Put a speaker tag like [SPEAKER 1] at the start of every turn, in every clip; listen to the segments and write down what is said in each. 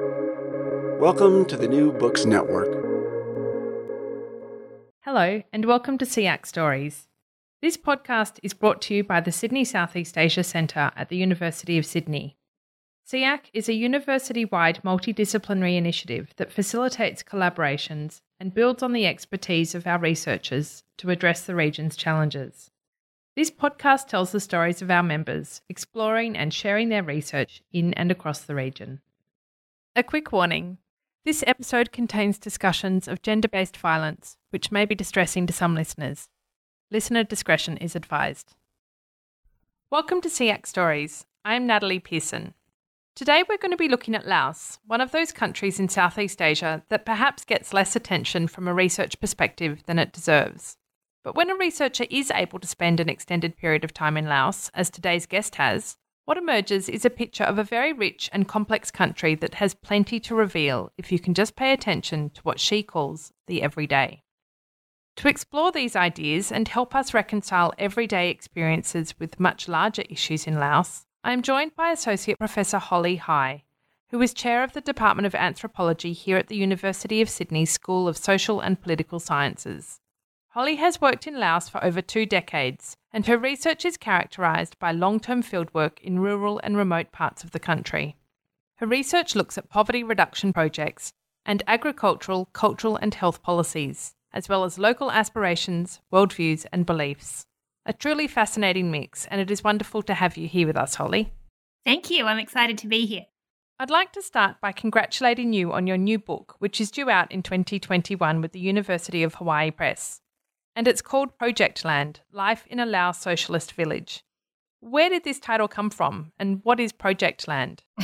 [SPEAKER 1] Welcome to the New Books Network.
[SPEAKER 2] Hello, and welcome to SEAC Stories. This podcast is brought to you by the Sydney Southeast Asia Centre at the University of Sydney. SEAC is a university wide multidisciplinary initiative that facilitates collaborations and builds on the expertise of our researchers to address the region's challenges. This podcast tells the stories of our members, exploring and sharing their research in and across the region. A quick warning this episode contains discussions of gender based violence, which may be distressing to some listeners. Listener discretion is advised. Welcome to SEAC Stories. I am Natalie Pearson. Today we're going to be looking at Laos, one of those countries in Southeast Asia that perhaps gets less attention from a research perspective than it deserves. But when a researcher is able to spend an extended period of time in Laos, as today's guest has, what emerges is a picture of a very rich and complex country that has plenty to reveal if you can just pay attention to what she calls the everyday. To explore these ideas and help us reconcile everyday experiences with much larger issues in Laos, I am joined by Associate Professor Holly High, who is Chair of the Department of Anthropology here at the University of Sydney School of Social and Political Sciences. Holly has worked in Laos for over two decades, and her research is characterised by long term fieldwork in rural and remote parts of the country. Her research looks at poverty reduction projects and agricultural, cultural, and health policies, as well as local aspirations, worldviews, and beliefs. A truly fascinating mix, and it is wonderful to have you here with us, Holly.
[SPEAKER 3] Thank you. I'm excited to be here.
[SPEAKER 2] I'd like to start by congratulating you on your new book, which is due out in 2021 with the University of Hawaii Press and it's called Project Land Life in a Lao Socialist Village. Where did this title come from, and what is Project Land?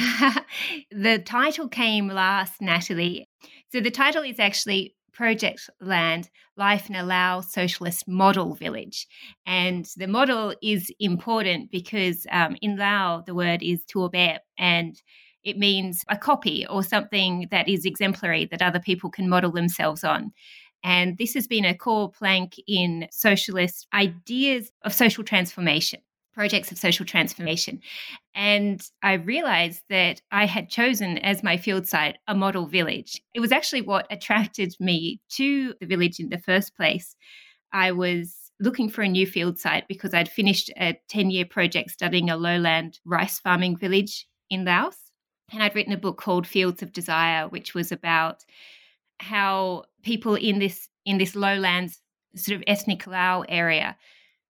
[SPEAKER 3] the title came last, Natalie. So the title is actually Project Land Life in a Lao Socialist Model Village. And the model is important because um, in Lao, the word is tuobe, and it means a copy or something that is exemplary that other people can model themselves on. And this has been a core plank in socialist ideas of social transformation, projects of social transformation. And I realized that I had chosen as my field site a model village. It was actually what attracted me to the village in the first place. I was looking for a new field site because I'd finished a 10 year project studying a lowland rice farming village in Laos. And I'd written a book called Fields of Desire, which was about how people in this in this lowlands sort of ethnic Lao area,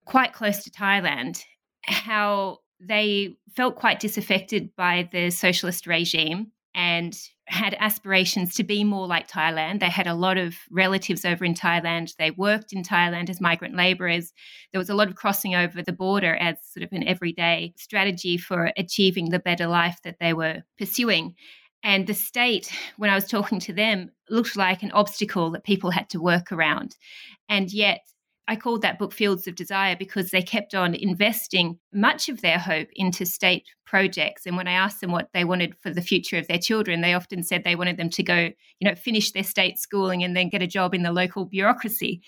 [SPEAKER 3] quite close to Thailand, how they felt quite disaffected by the socialist regime and had aspirations to be more like Thailand. They had a lot of relatives over in Thailand. They worked in Thailand as migrant laborers. There was a lot of crossing over the border as sort of an everyday strategy for achieving the better life that they were pursuing. And the state, when I was talking to them, looked like an obstacle that people had to work around. And yet, I called that book Fields of Desire because they kept on investing much of their hope into state projects. And when I asked them what they wanted for the future of their children, they often said they wanted them to go, you know, finish their state schooling and then get a job in the local bureaucracy.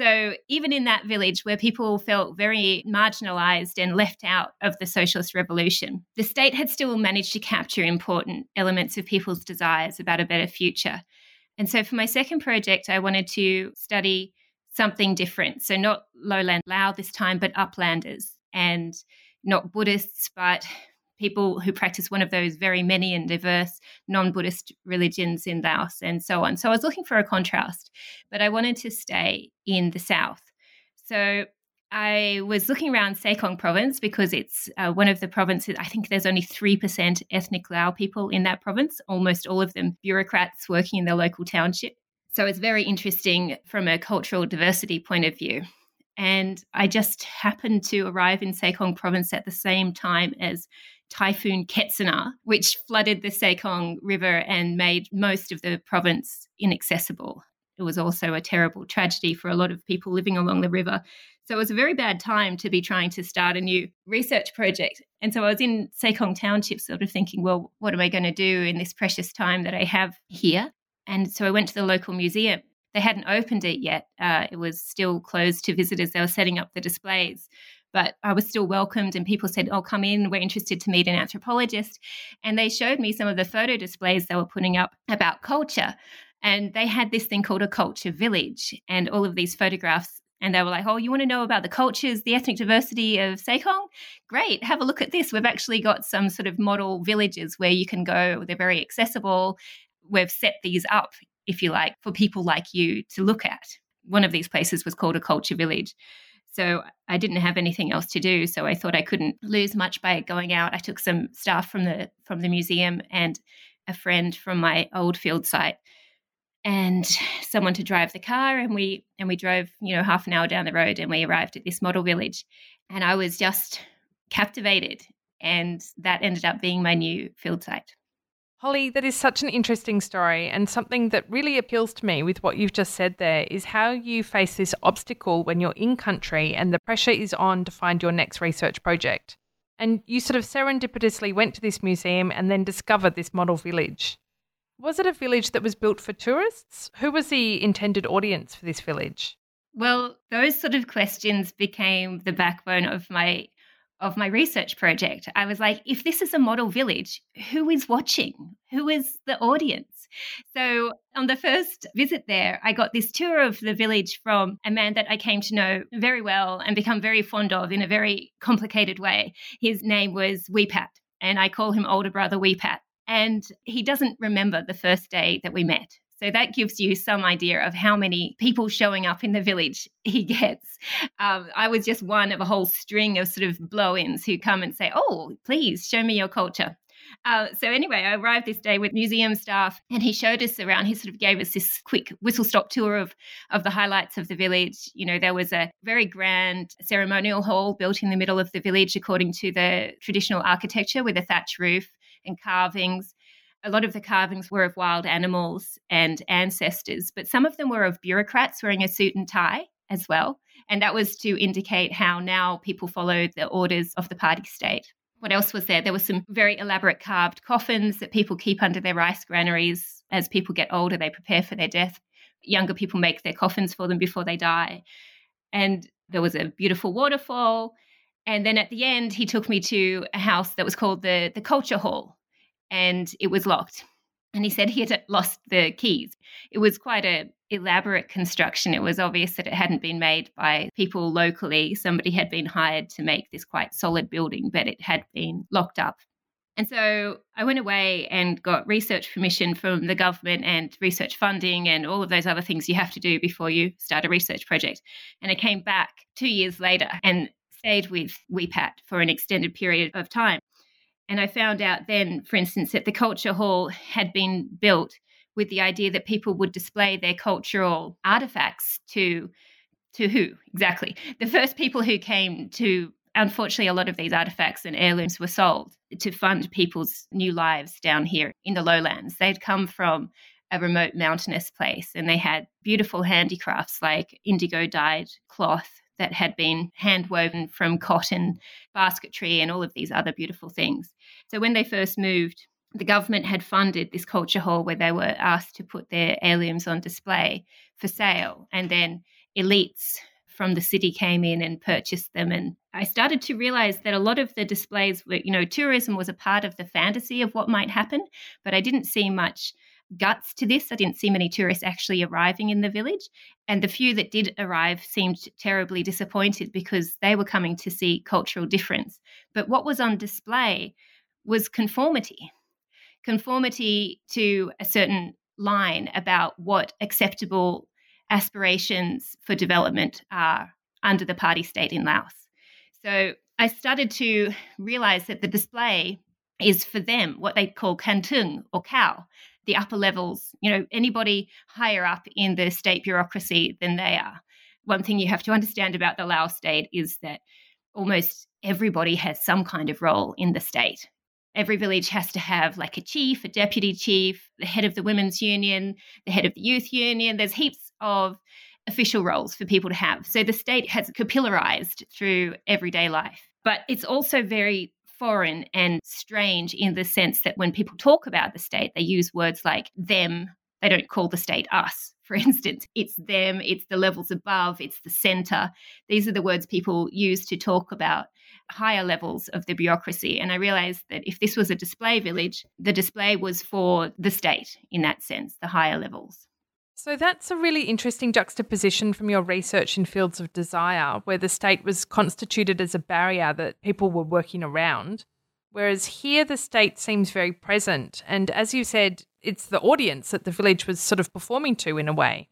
[SPEAKER 3] So, even in that village where people felt very marginalized and left out of the socialist revolution, the state had still managed to capture important elements of people's desires about a better future. And so, for my second project, I wanted to study something different. So, not lowland Lao this time, but uplanders, and not Buddhists, but people who practice one of those very many and diverse non Buddhist religions in Laos and so on. So I was looking for a contrast, but I wanted to stay in the south. So I was looking around Sekong province because it's uh, one of the provinces, I think there's only 3% ethnic Lao people in that province, almost all of them bureaucrats working in the local township. So it's very interesting from a cultural diversity point of view. And I just happened to arrive in Sekong province at the same time as Typhoon Ketsana, which flooded the Sekong River and made most of the province inaccessible. It was also a terrible tragedy for a lot of people living along the river. So it was a very bad time to be trying to start a new research project. And so I was in Sekong Township, sort of thinking, well, what am I going to do in this precious time that I have here? And so I went to the local museum. They hadn't opened it yet, uh, it was still closed to visitors. They were setting up the displays. But I was still welcomed and people said, Oh, come in, we're interested to meet an anthropologist. And they showed me some of the photo displays they were putting up about culture. And they had this thing called a culture village and all of these photographs. And they were like, Oh, you want to know about the cultures, the ethnic diversity of Sekong? Great, have a look at this. We've actually got some sort of model villages where you can go. They're very accessible. We've set these up, if you like, for people like you to look at. One of these places was called a culture village. So I didn't have anything else to do. So I thought I couldn't lose much by going out. I took some staff from the from the museum and a friend from my old field site and someone to drive the car and we and we drove you know half an hour down the road and we arrived at this model village and i was just captivated and that ended up being my new field site
[SPEAKER 2] Holly, that is such an interesting story, and something that really appeals to me with what you've just said there is how you face this obstacle when you're in country and the pressure is on to find your next research project. And you sort of serendipitously went to this museum and then discovered this model village. Was it a village that was built for tourists? Who was the intended audience for this village?
[SPEAKER 3] Well, those sort of questions became the backbone of my of my research project. I was like, if this is a model village, who is watching? Who is the audience? So, on the first visit there, I got this tour of the village from a man that I came to know very well and become very fond of in a very complicated way. His name was Weepat, and I call him older brother Weepat. And he doesn't remember the first day that we met. So that gives you some idea of how many people showing up in the village he gets. Um, I was just one of a whole string of sort of blow ins who come and say, Oh, please show me your culture. Uh, so anyway, I arrived this day with museum staff, and he showed us around. He sort of gave us this quick whistle stop tour of of the highlights of the village. You know, there was a very grand ceremonial hall built in the middle of the village, according to the traditional architecture, with a thatch roof and carvings a lot of the carvings were of wild animals and ancestors, but some of them were of bureaucrats wearing a suit and tie as well. And that was to indicate how now people follow the orders of the party state. What else was there? There were some very elaborate carved coffins that people keep under their rice granaries. As people get older, they prepare for their death. Younger people make their coffins for them before they die. And there was a beautiful waterfall. And then at the end, he took me to a house that was called the, the Culture Hall, and it was locked. And he said he had lost the keys. It was quite a elaborate construction. It was obvious that it hadn't been made by people locally. Somebody had been hired to make this quite solid building, but it had been locked up. And so I went away and got research permission from the government and research funding and all of those other things you have to do before you start a research project. And I came back two years later and stayed with Weepat for an extended period of time. And I found out then, for instance, that the culture hall had been built with the idea that people would display their cultural artifacts to to who exactly? The first people who came to unfortunately a lot of these artifacts and heirlooms were sold to fund people's new lives down here in the lowlands. They'd come from a remote mountainous place and they had beautiful handicrafts like indigo dyed cloth that had been hand woven from cotton, basketry, and all of these other beautiful things. So when they first moved, the government had funded this culture hall where they were asked to put their heirlooms on display for sale. And then elites from the city came in and purchased them. And I started to realize that a lot of the displays were, you know, tourism was a part of the fantasy of what might happen, but I didn't see much guts to this. I didn't see many tourists actually arriving in the village. And the few that did arrive seemed terribly disappointed because they were coming to see cultural difference. But what was on display was conformity conformity to a certain line about what acceptable aspirations for development are under the party state in Laos. So I started to realize that the display is for them what they call kantung or cow the upper levels, you know, anybody higher up in the state bureaucracy than they are. One thing you have to understand about the Lao state is that almost everybody has some kind of role in the state. Every village has to have like a chief, a deputy chief, the head of the women's union, the head of the youth union. There's heaps of official roles for people to have. So the state has capillarized through everyday life. But it's also very foreign and strange in the sense that when people talk about the state, they use words like them They don't call the state us, for instance. It's them, it's the levels above, it's the center. These are the words people use to talk about higher levels of the bureaucracy. And I realized that if this was a display village, the display was for the state in that sense, the higher levels.
[SPEAKER 2] So that's a really interesting juxtaposition from your research in fields of desire, where the state was constituted as a barrier that people were working around. Whereas here, the state seems very present. And as you said, it's the audience that the village was sort of performing to in a way.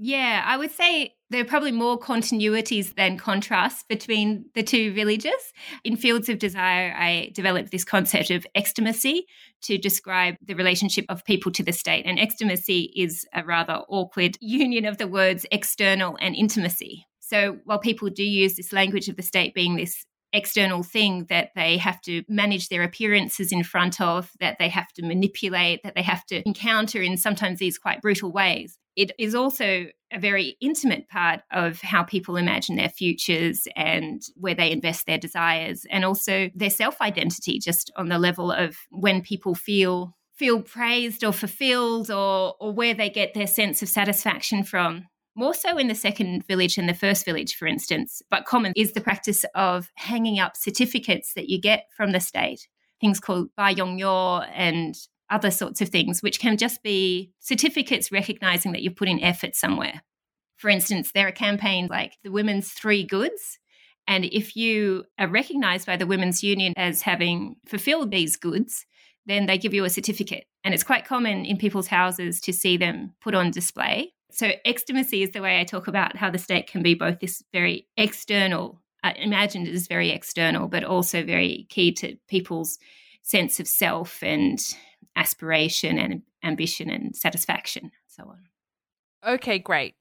[SPEAKER 3] Yeah, I would say there are probably more continuities than contrasts between the two villages. In Fields of Desire, I developed this concept of extimacy to describe the relationship of people to the state. And extimacy is a rather awkward union of the words external and intimacy. So while people do use this language of the state being this external thing that they have to manage their appearances in front of, that they have to manipulate, that they have to encounter in sometimes these quite brutal ways. It is also a very intimate part of how people imagine their futures and where they invest their desires and also their self identity, just on the level of when people feel feel praised or fulfilled or or where they get their sense of satisfaction from more so in the second village than the first village, for instance. But common is the practice of hanging up certificates that you get from the state, things called Bayongyo and other sorts of things, which can just be certificates recognizing that you've put in effort somewhere. For instance, there are campaigns like the Women's Three Goods. And if you are recognized by the Women's Union as having fulfilled these goods, then they give you a certificate. And it's quite common in people's houses to see them put on display. So, extimacy is the way I talk about how the state can be both this very external, uh, imagined as very external, but also very key to people's sense of self and aspiration and ambition and satisfaction, so on.
[SPEAKER 2] Okay, great.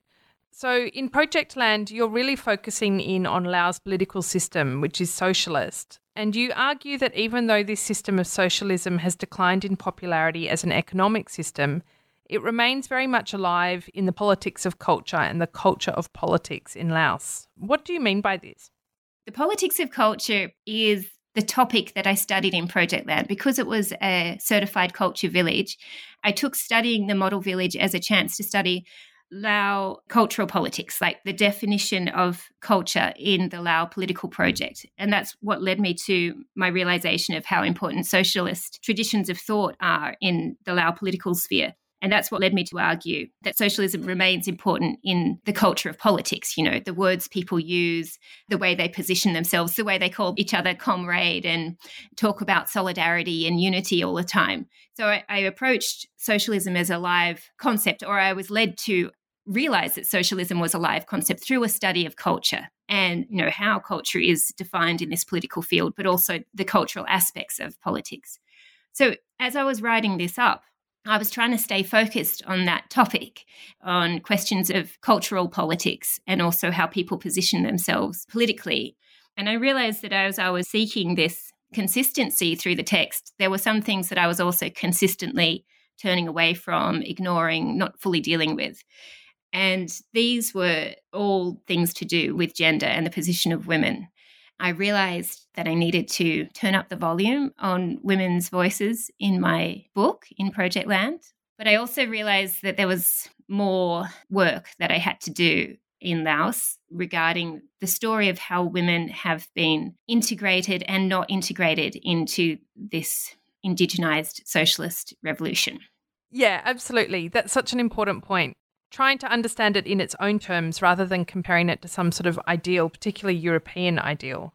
[SPEAKER 2] So, in Project Land, you're really focusing in on Laos' political system, which is socialist. And you argue that even though this system of socialism has declined in popularity as an economic system, it remains very much alive in the politics of culture and the culture of politics in Laos. What do you mean by this?
[SPEAKER 3] The politics of culture is the topic that I studied in Project Land. Because it was a certified culture village, I took studying the model village as a chance to study Lao cultural politics, like the definition of culture in the Lao political project. And that's what led me to my realization of how important socialist traditions of thought are in the Lao political sphere. And that's what led me to argue that socialism remains important in the culture of politics. You know, the words people use, the way they position themselves, the way they call each other comrade and talk about solidarity and unity all the time. So I, I approached socialism as a live concept, or I was led to realize that socialism was a live concept through a study of culture and you know how culture is defined in this political field but also the cultural aspects of politics so as i was writing this up I was trying to stay focused on that topic, on questions of cultural politics and also how people position themselves politically. And I realized that as I was seeking this consistency through the text, there were some things that I was also consistently turning away from, ignoring, not fully dealing with. And these were all things to do with gender and the position of women. I realized that I needed to turn up the volume on women's voices in my book in Project Land. But I also realized that there was more work that I had to do in Laos regarding the story of how women have been integrated and not integrated into this indigenized socialist revolution.
[SPEAKER 2] Yeah, absolutely. That's such an important point. Trying to understand it in its own terms rather than comparing it to some sort of ideal, particularly European ideal.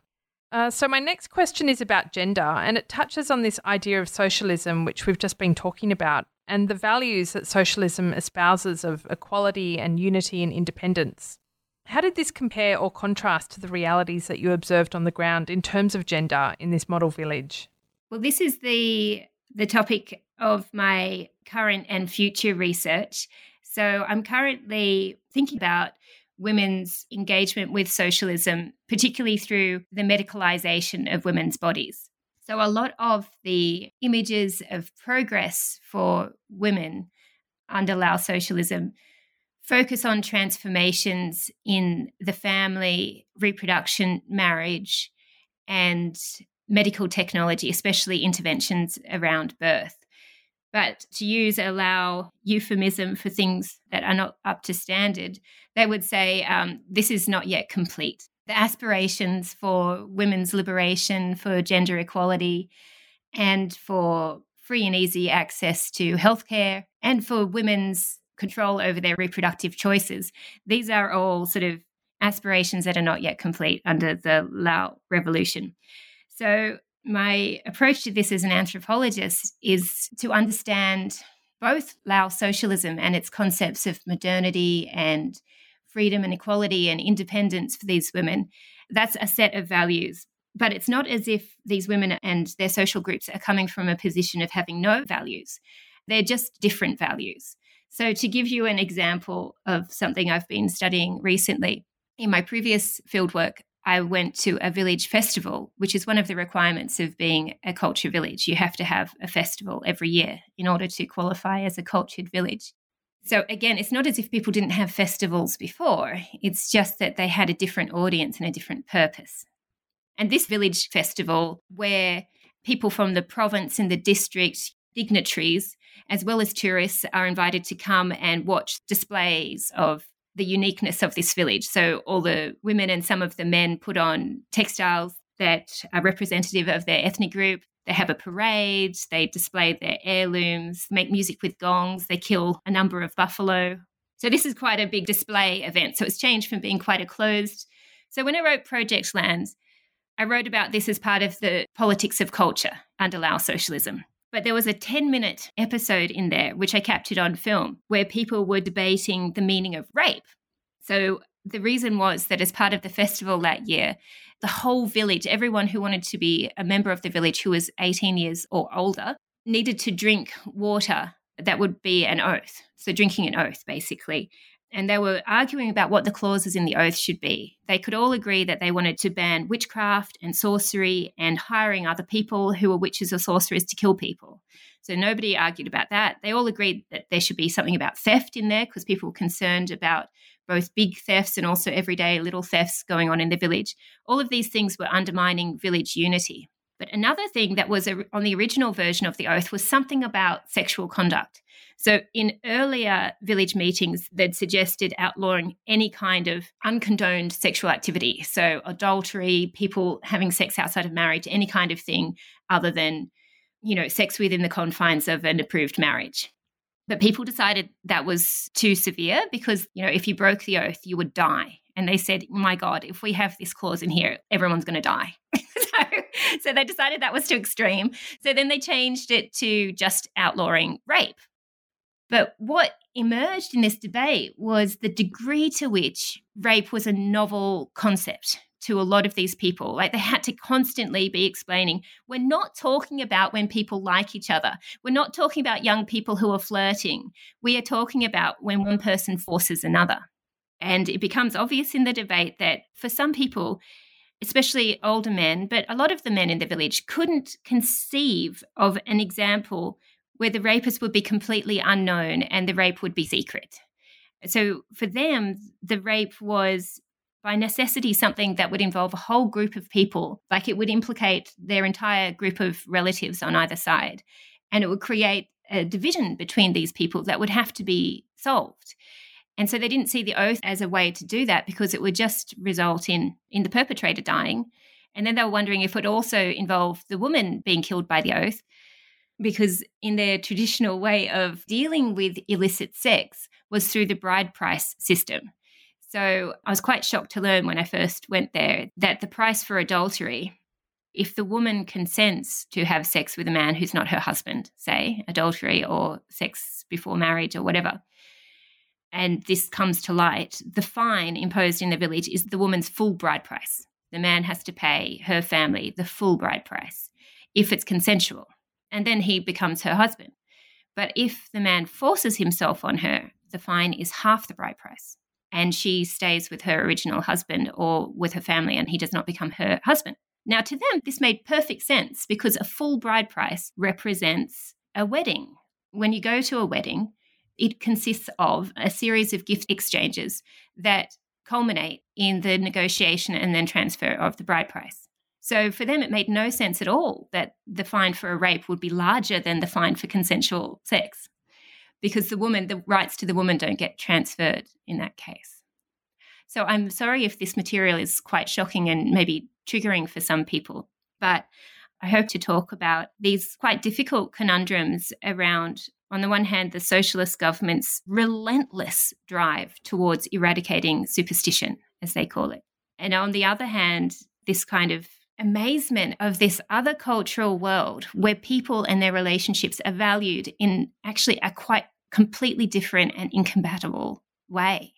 [SPEAKER 2] Uh, so, my next question is about gender, and it touches on this idea of socialism, which we've just been talking about, and the values that socialism espouses of equality and unity and independence. How did this compare or contrast to the realities that you observed on the ground in terms of gender in this model village?
[SPEAKER 3] Well, this is the the topic of my current and future research. So, I'm currently thinking about women's engagement with socialism, particularly through the medicalization of women's bodies. So, a lot of the images of progress for women under Lao socialism focus on transformations in the family, reproduction, marriage, and medical technology, especially interventions around birth. But to use a Lao euphemism for things that are not up to standard, they would say um, this is not yet complete. The aspirations for women's liberation, for gender equality, and for free and easy access to healthcare, and for women's control over their reproductive choices. These are all sort of aspirations that are not yet complete under the Lao Revolution. So, my approach to this as an anthropologist is to understand both Lao socialism and its concepts of modernity and freedom and equality and independence for these women. That's a set of values. But it's not as if these women and their social groups are coming from a position of having no values. They're just different values. So, to give you an example of something I've been studying recently, in my previous fieldwork, I went to a village festival, which is one of the requirements of being a culture village. You have to have a festival every year in order to qualify as a cultured village. So, again, it's not as if people didn't have festivals before, it's just that they had a different audience and a different purpose. And this village festival, where people from the province and the district, dignitaries, as well as tourists are invited to come and watch displays of the uniqueness of this village. So, all the women and some of the men put on textiles that are representative of their ethnic group. They have a parade, they display their heirlooms, make music with gongs, they kill a number of buffalo. So, this is quite a big display event. So, it's changed from being quite a closed. So, when I wrote Project Lands, I wrote about this as part of the politics of culture under Lao socialism. But there was a 10 minute episode in there, which I captured on film, where people were debating the meaning of rape. So the reason was that as part of the festival that year, the whole village, everyone who wanted to be a member of the village who was 18 years or older, needed to drink water that would be an oath. So, drinking an oath, basically and they were arguing about what the clauses in the oath should be. They could all agree that they wanted to ban witchcraft and sorcery and hiring other people who were witches or sorcerers to kill people. So nobody argued about that. They all agreed that there should be something about theft in there because people were concerned about both big thefts and also everyday little thefts going on in the village. All of these things were undermining village unity. But another thing that was on the original version of the oath was something about sexual conduct. So, in earlier village meetings, they'd suggested outlawing any kind of uncondoned sexual activity. So, adultery, people having sex outside of marriage, any kind of thing other than, you know, sex within the confines of an approved marriage. But people decided that was too severe because, you know, if you broke the oath, you would die. And they said, oh my God, if we have this clause in here, everyone's going to die. so, they decided that was too extreme. So then they changed it to just outlawing rape. But what emerged in this debate was the degree to which rape was a novel concept to a lot of these people. Like they had to constantly be explaining, we're not talking about when people like each other. We're not talking about young people who are flirting. We are talking about when one person forces another. And it becomes obvious in the debate that for some people, especially older men, but a lot of the men in the village couldn't conceive of an example where the rapist would be completely unknown and the rape would be secret. So for them, the rape was by necessity something that would involve a whole group of people, like it would implicate their entire group of relatives on either side. And it would create a division between these people that would have to be solved. And so they didn't see the oath as a way to do that because it would just result in in the perpetrator dying. And then they were wondering if it also involve the woman being killed by the oath, because in their traditional way of dealing with illicit sex was through the bride price system. So I was quite shocked to learn when I first went there that the price for adultery, if the woman consents to have sex with a man who's not her husband, say adultery or sex before marriage or whatever, and this comes to light, the fine imposed in the village is the woman's full bride price. The man has to pay her family the full bride price if it's consensual, and then he becomes her husband. But if the man forces himself on her, the fine is half the bride price, and she stays with her original husband or with her family, and he does not become her husband. Now, to them, this made perfect sense because a full bride price represents a wedding. When you go to a wedding, it consists of a series of gift exchanges that culminate in the negotiation and then transfer of the bride price. So for them, it made no sense at all that the fine for a rape would be larger than the fine for consensual sex because the woman, the rights to the woman don't get transferred in that case. So I'm sorry if this material is quite shocking and maybe triggering for some people, but I hope to talk about these quite difficult conundrums around, on the one hand, the socialist government's relentless drive towards eradicating superstition, as they call it. And on the other hand, this kind of amazement of this other cultural world where people and their relationships are valued in actually a quite completely different and incompatible way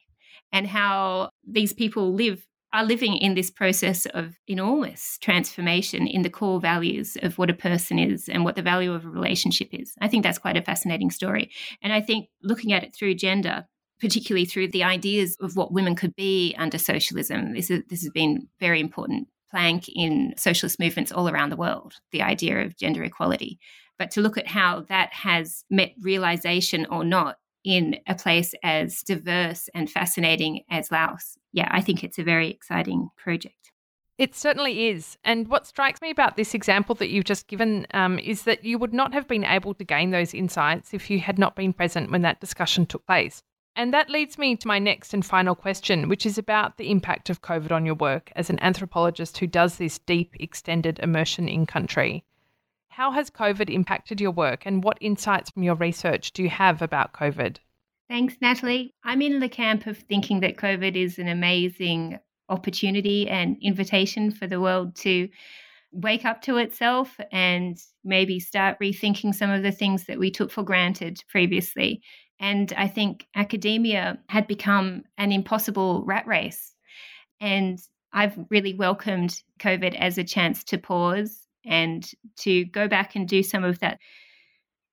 [SPEAKER 3] and how these people live are living in this process of enormous transformation in the core values of what a person is and what the value of a relationship is. I think that's quite a fascinating story. And I think looking at it through gender, particularly through the ideas of what women could be under socialism, this, is, this has been very important plank in socialist movements all around the world, the idea of gender equality. But to look at how that has met realization or not in a place as diverse and fascinating as Laos. Yeah, I think it's a very exciting project.
[SPEAKER 2] It certainly is. And what strikes me about this example that you've just given um, is that you would not have been able to gain those insights if you had not been present when that discussion took place. And that leads me to my next and final question, which is about the impact of COVID on your work as an anthropologist who does this deep, extended immersion in country. How has COVID impacted your work, and what insights from your research do you have about COVID?
[SPEAKER 3] Thanks, Natalie. I'm in the camp of thinking that COVID is an amazing opportunity and invitation for the world to wake up to itself and maybe start rethinking some of the things that we took for granted previously. And I think academia had become an impossible rat race. And I've really welcomed COVID as a chance to pause and to go back and do some of that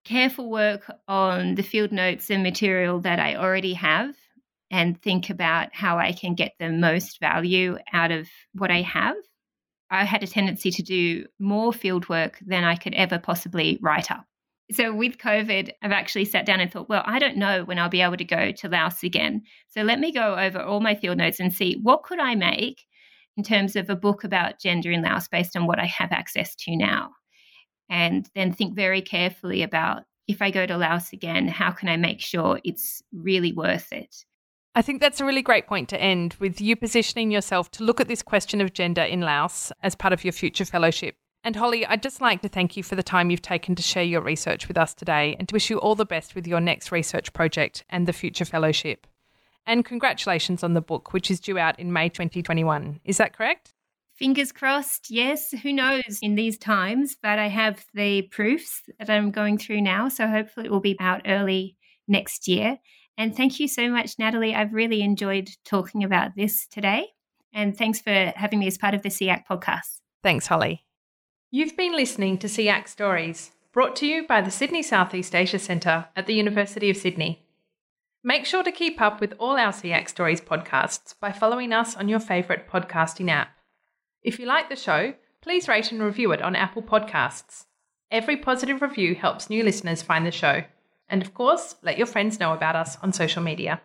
[SPEAKER 3] careful work on the field notes and material that I already have and think about how I can get the most value out of what I have. I had a tendency to do more field work than I could ever possibly write up. So, with COVID, I've actually sat down and thought, well, I don't know when I'll be able to go to Laos again. So, let me go over all my field notes and see what could I make in terms of a book about gender in Laos based on what I have access to now. And then think very carefully about if I go to Laos again, how can I make sure it's really worth it?
[SPEAKER 2] I think that's a really great point to end with you positioning yourself to look at this question of gender in Laos as part of your future fellowship. And Holly, I'd just like to thank you for the time you've taken to share your research with us today and to wish you all the best with your next research project and the future fellowship. And congratulations on the book, which is due out in May 2021. Is that correct?
[SPEAKER 3] Fingers crossed, yes. Who knows in these times? But I have the proofs that I'm going through now. So hopefully it will be out early next year. And thank you so much, Natalie. I've really enjoyed talking about this today. And thanks for having me as part of the SEAC podcast.
[SPEAKER 2] Thanks, Holly. You've been listening to SEAC Stories, brought to you by the Sydney Southeast Asia Centre at the University of Sydney. Make sure to keep up with all our SEAC Stories podcasts by following us on your favourite podcasting app. If you like the show, please rate and review it on Apple Podcasts. Every positive review helps new listeners find the show. And of course, let your friends know about us on social media.